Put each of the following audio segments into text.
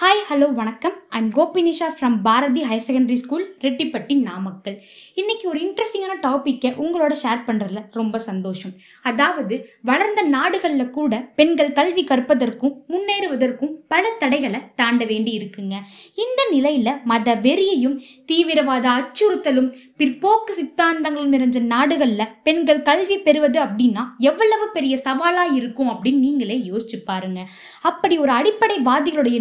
Hi hello வணக்கம். I'm Gopinisha from Bharathi higher secondary school Rettipatti Namakkal. இன்னைக்கு ஒரு இன்ட்ரெஸ்டிங்கான டாப்பிக்கை உங்களோட ஷேர் பண்ணுறதுல ரொம்ப சந்தோஷம். அதாவது வளர்ந்த நாடுகளில் கூட பெண்கள் கல்வி கற்பதற்கும் முன்னேறுவதற்கும் பல தடைகளை தாண்ட வேண்டி இருக்குங்க. இந்த நிலையில் மத வெறியையும் தீவிரவாத அச்சுறுத்தலும் பிற்போக்கு சித்தாந்தங்களும் நிறைஞ்ச நாடுகளில் பெண்கள் கல்வி பெறுவது அப்படின்னா எவ்வளவு பெரிய சவாலாக இருக்கும் அப்படின்னு நீங்களே யோசிச்சு பாருங்க. அப்படி ஒரு அடிப்படைவாதிகளுடைய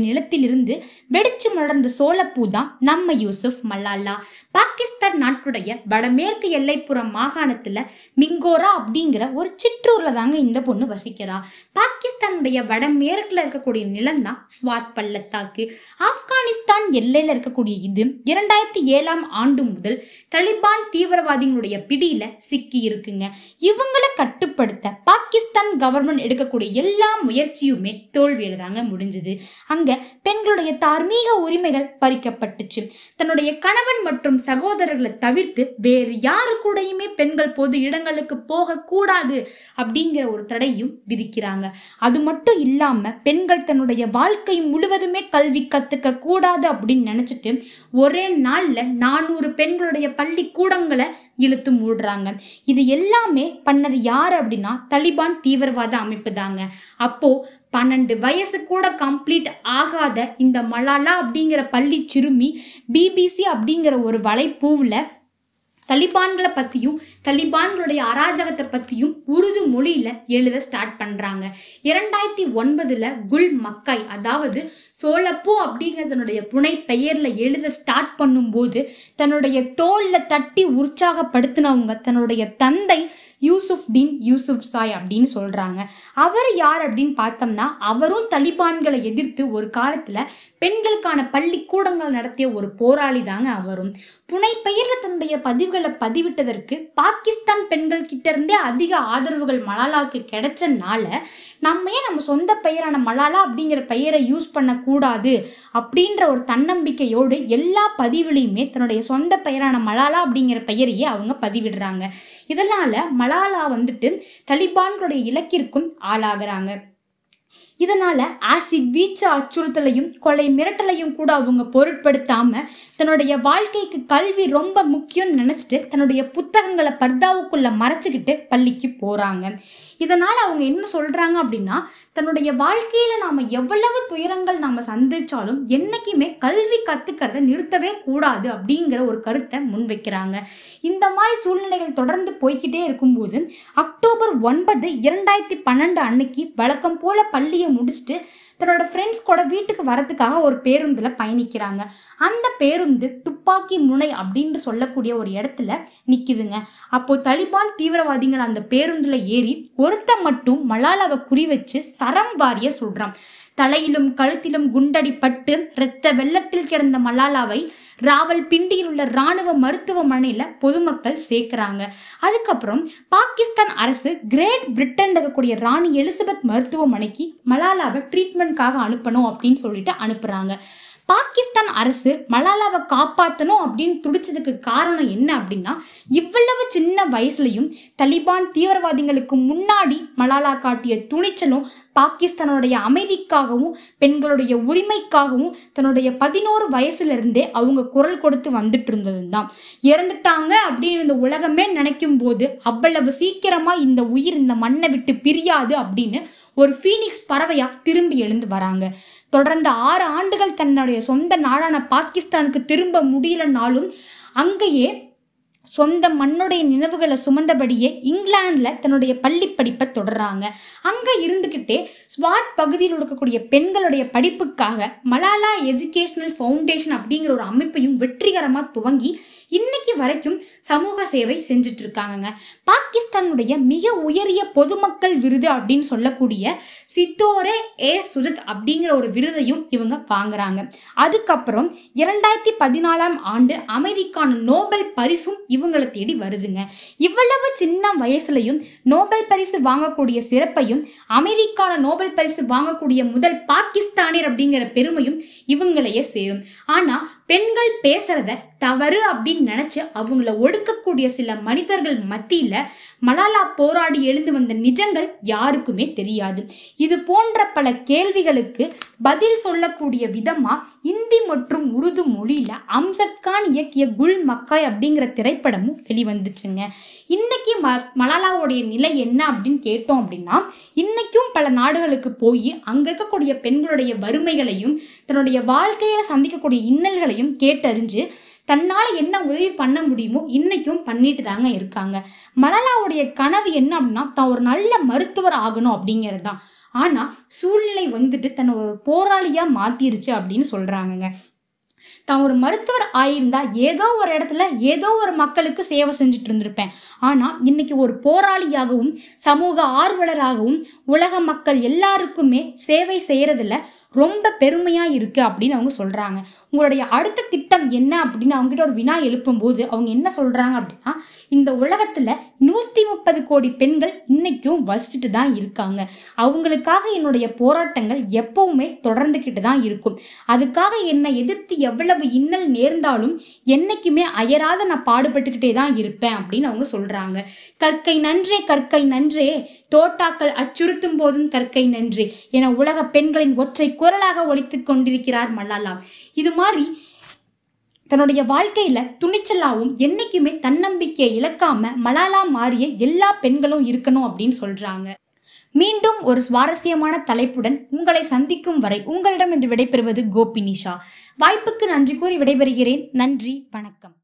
இருந்து வெடிச்சு மலர்ந்த சோளப்பூ தான் நம்ம யூசுப் மல்லாலா. பாகிஸ்தான் நாட்டுடைய வடமேற்கு எல்லைப்புற மாகாணத்துல மிங்கோரா அப்படிங்கிற ஒரு சிற்றூர்ல தாங்க இந்த பொண்ணு வசிக்கிறா. பாகிஸ்தானுடைய வடமேற்குல இருக்கக்கூடிய நிலம் தான் ஸ்வாத் பள்ளத்தாக்கு. ஆப்கானிஸ்தான் எல்லையில இருக்கக்கூடிய இது இரண்டாயிரத்தி ஏழாம் ஆண்டு முதல் தலிபான் தீவிரவாதிகளுடைய பிடியில சிக்கி இருக்குங்க. இவங்களை கட்டுப்படுத்த பாகிஸ்தான் கவர்மெண்ட் எடுக்கக்கூடிய எல்லா முயற்சியுமே தோல்வியில தாங்க முடிஞ்சது. அங்க பெண் பெண்களுடைய தார்மீக உரிமைகள் பறிக்கப்பட்டுச்சு. தன்னுடைய கணவன் மற்றும் சகோதரர்களை தவிர்த்து வேறு யாரு கூடயுமே பெண்கள் பொது இடங்களுக்கு போக கூடாது அப்படிங்கிற ஒரு தடையும் விதிக்கிறாங்க. அது மட்டும் இல்லாம பெண்கள் தன்னுடைய வாழ்க்கை முழுவதுமே கல்வி கத்துக்க கூடாது அப்படின்னு நினைச்சிட்டு ஒரே நாள்ல நானூறு பெண்களுடைய பள்ளிக்கூடங்களை இழுத்து மூடுறாங்க. இது எல்லாமே பண்ணது யார் அப்படின்னா தலிபான் தீவிரவாத அமைப்பு தாங்க. அப்போ பன்னெண்டு வயசு கூட கம்ப்ளீட் ஆகாத இந்த மலாலா அப்படிங்கிற பள்ளி சிறுமி பிபிசி அப்படிங்கிற ஒரு வலைப்பூவில் தலிபான்களை பற்றியும் தலிபான்களுடைய அராஜகத்தை பற்றியும் உருது மொழியில் எழுத ஸ்டார்ட் பண்ணுறாங்க இரண்டாயிரத்தி ஒன்பதில் குல் மக்காய் அதாவது சோழப்பூ அப்படிங்கிறதனுடைய புனை பெயரில் எழுத ஸ்டார்ட் பண்ணும்போது தன்னுடைய தோளில் தட்டி உற்சாகப்படுத்தினவங்க தன்னுடைய தந்தை யூசுப் தீன் யூசுப் சாய் அப்படின்னு சொல்கிறாங்க அவர் யார் அப்படின்னு பார்த்தோம்னா அவரும் தலிபான்களை எதிர்த்து ஒரு காலத்தில் பெண்களுக்கான பள்ளிக்கூடங்கள் நடத்திய ஒரு போராளி தாங்க அவரும். புனை பெயரில் தன்னுடைய பதிவுகளை பதிவிட்டதற்கு பாகிஸ்தான் பெண்கள் கிட்ட இருந்தே அதிக ஆதரவுகள் மலாலாவுக்கு கிடைச்சனால நம்ம ஏன் நம்ம சொந்த பெயரான மலாலா அப்படிங்கிற பெயரை யூஸ் பண்ணக்கூடாது அப்படின்ற ஒரு தன்னம்பிக்கையோடு எல்லா பதிவுலையுமே தன்னுடைய சொந்த பெயரான மலாலா அப்படிங்கிற பெயரையே அவங்க பதிவிடுறாங்க. இதனால் மலாலா வந்துட்டு தலிபான்களுடைய இலக்கிற்கும் ஆளாகிறாங்க. இதனால ஆசிட் வீச்ச அச்சுறுத்தலையும் கொலை மிரட்டலையும் கூட அவங்க பொருட்படுத்தாம தன்னுடைய வாழ்க்கைக்கு கல்வி ரொம்ப முக்கியம்னு நினைச்சிட்டு தன்னுடைய புத்தகங்களை பர்தாவுக்குள்ள மறைச்சிக்கிட்டு பள்ளிக்கு போறாங்க. இதனால அவங்க என்ன சொல்றாங்க அப்படின்னா தன்னுடைய வாழ்க்கையில நாம எவ்வளவு துயரங்கள் நாம சந்திச்சாலும் என்னைக்குமே கல்வி கத்துக்கிறத நிறுத்தவே கூடாது அப்படிங்கிற ஒரு கருத்தை முன்வைக்கிறாங்க இந்த மாதிரி சூழ்நிலைகள் தொடர்ந்து போய்கிட்டே இருக்கும்போது அக்டோபர் ஒன்பது இரண்டாயிரத்தி பன்னெண்டு அன்னைக்கு வழக்கம் போல பள்ளியை முடிச்சுட்டு தன்னோட ஃப்ரெண்ட்ஸ் கூட வீட்டுக்கு வரதுக்காக ஒரு பேருந்தில் பயணிக்கிறாங்க. அந்த பேருந்து துப்பாக்கி முனை அப்படின்னு சொல்லக்கூடிய ஒரு இடத்துல நிற்கிதுங்க அப்போ தலிபான் தீவிரவாதிகள் அந்த பேருந்தில் ஏறி ஒருத்த மட்டும் மலாலாவை குறி வச்சு சரம் வாரிய சொல்கிறான் தலையிலும் கழுத்திலும் குண்டடிப்பட்டு இரத்த வெள்ளத்தில் கிடந்த மலாலாவை ராவல் பிண்டியில் உள்ள ராணுவ மருத்துவமனையில் பொதுமக்கள் சேர்க்குறாங்க. அதுக்கப்புறம் பாகிஸ்தான் அரசு கிரேட் பிரிட்டன் இருக்கக்கூடிய ராணி எலிசபெத் மருத்துவமனைக்கு மலாலாவை ட்ரீட்மெண்ட்காக அனுப்பணும் அப்படின்னு சொல்லிட்டு அனுப்புகிறாங்க பாகிஸ்தான் அரசு மலாலாவை காப்பாற்றணும் அப்படின்னு துடிச்சதுக்கு காரணம் என்ன அப்படின்னா இவ்வளவு சின்ன வயசுலையும் தலிபான் தீவிரவாதிகளுக்கு முன்னாடி மலாலா காட்டிய துணிச்சலும் பாகிஸ்தானுடைய அமைதிக்காகவும் பெண்களுடைய உரிமைக்காகவும் தன்னுடைய பதினோரு வயசுலேருந்தே அவங்க குரல் கொடுத்து வந்துட்டு இருந்தது தான் இறந்துட்டாங்க அப்படின்னு இந்த உலகமே நினைக்கும் போது அவ்வளவு சீக்கிரமா இந்த உயிர் இந்த மண்ணை விட்டு பிரியாது அப்படின்னு ஒரு ஃபீனிக்ஸ் பறவையாக திரும்பி எழுந்து வராங்க. தொடர்ந்து ஆறு ஆண்டுகள் தன்னுடைய சொந்த நாடான பாகிஸ்தானுக்கு திரும்ப முடியலனாலும் அங்கேயே சொந்த மண்ணுடைய நினைவுகளை சுமந்தபடியே இங்கிலாந்தில் தன்னுடைய பள்ளி படிப்பை தொடர்றாங்க. அங்கே இருந்துக்கிட்டே ஸ்வாட் பகுதியில் இருக்கக்கூடிய பெண்களுடைய படிப்புக்காக மலாலா எஜுகேஷனல் ஃபவுண்டேஷன் அப்படிங்கிற ஒரு அமைப்பையும் வெற்றிகரமாக துவங்கி இன்னைக்கு வரைக்கும் சமூக சேவை செஞ்சுட்டு இருக்காங்க பாகிஸ்தானுடைய மிக உயரிய பொதுமக்கள் விருது அப்படின்னு சொல்லக்கூடிய சித்தோரே ஏ சுஜத் அப்படிங்கிற ஒரு விருதையும் இவங்க வாங்குறாங்க. அதுக்கப்புறம் இரண்டாயிரத்தி பதினாலாம் ஆண்டு அமைதிக்கான நோபல் பரிசும் இவங்களை தேடி வருதுங்க. இவ்வளவு சின்ன வயசுலையும் நோபல் பரிசு வாங்கக்கூடிய சிறப்பையும் அமெரிக்கான நோபல் பரிசு வாங்கக்கூடிய முதல் பாகிஸ்தானியர் அப்படிங்கிற பெருமையும் இவங்களையே சேரும். ஆனா பெண்கள் பேசுறத தவறு அப்படின்னு நினைச்சு அவங்கள ஒடுக்கக்கூடிய சில மனிதர்கள் மத்தியில மலாலா போராடி எழுந்து வந்த நிஜங்கள் யாருக்குமே தெரியாது. இது போன்ற பல கேள்விகளுக்கு பதில் சொல்லக்கூடிய விதமா இந்தி மற்றும் உருது மொழியில அம்சத் கான் இயக்கிய குல் மக்காய் அப்படிங்கிற திரைப்படமும் வெளிவந்துச்சுங்க. இன்னைக்கு ம மலாலாவுடைய நிலை என்ன அப்படின்னு கேட்டோம் அப்படின்னா இன்னைக்கும் பல நாடுகளுக்கு போய் அங்க இருக்கக்கூடிய பெண்களுடைய வறுமைகளையும் தன்னுடைய வாழ்க்கையில சந்திக்கக்கூடிய இன்னல்களையும் கேட்டறிஞ்சு தன்னால் என்ன உதவி பண்ண முடியுமோ இன்னைக்கும் பண்ணிட்டு தாங்க இருக்காங்க. மலலாவுடைய கனவு என்ன அப்படின்னா தான் ஒரு நல்ல மருத்துவர் ஆகணும் அப்படிங்கிறது தான். ஆனால் சூழ்நிலை வந்துட்டு தன்னை ஒரு போராளியாக மாற்றிருச்சு அப்படின்னு சொல்கிறாங்கங்க தான் ஒரு மருத்துவர் ஆயிருந்தா ஏதோ ஒரு இடத்துல ஏதோ ஒரு மக்களுக்கு சேவை செஞ்சுட்டு இருந்திருப்பேன். ஆனால் இன்னைக்கு ஒரு போராளியாகவும் சமூக ஆர்வலராகவும் உலக மக்கள் எல்லாருக்குமே சேவை செய்கிறதில்ல ரொம்ப பெருமையாக இருக்குது அப்படின்னு அவங்க சொல்கிறாங்க உங்களுடைய அடுத்த திட்டம் என்ன அப்படின்னு அவங்ககிட்ட ஒரு வினா எழுப்பும்போது அவங்க என்ன சொல்கிறாங்க அப்படின்னா இந்த உலகத்தில் நூற்றி முப்பது கோடி பெண்கள் இன்னைக்கும் வசிச்சுட்டு தான் இருக்காங்க. அவங்களுக்காக என்னுடைய போராட்டங்கள் எப்பவுமே தொடர்ந்துக்கிட்டு தான் இருக்கும். அதுக்காக என்னை எதிர்த்து எவ்வளவு இன்னல் நேர்ந்தாலும் என்னைக்குமே அயராத நான் பாடுபட்டுக்கிட்டே தான் இருப்பேன் அப்படின்னு அவங்க சொல்கிறாங்க கற்கை நன்றே கற்கை நன்றே. தோட்டாக்கள் அச்சுறுத்தும் போதும் கற்கை நன்றே. என உலக பெண்களின் ஒற்றை குரலாக ஒழித்துக் கொண்டிருக்கிறார் மல்லாலா. இது மாதிரி தன்னுடைய வாழ்க்கையில துணிச்சலாவும் என்னைக்குமே தன்னம்பிக்கையை இழக்காம மலாலா மாறிய எல்லா பெண்களும் இருக்கணும் அப்படின்னு சொல்றாங்க. மீண்டும் ஒரு சுவாரஸ்யமான தலைப்புடன் உங்களை சந்திக்கும் வரை உங்களிடம் இன்று விடைபெறுவது கோபினிஷா. வாய்ப்புக்கு நன்றி கூறி விடைபெறுகிறேன். நன்றி வணக்கம்.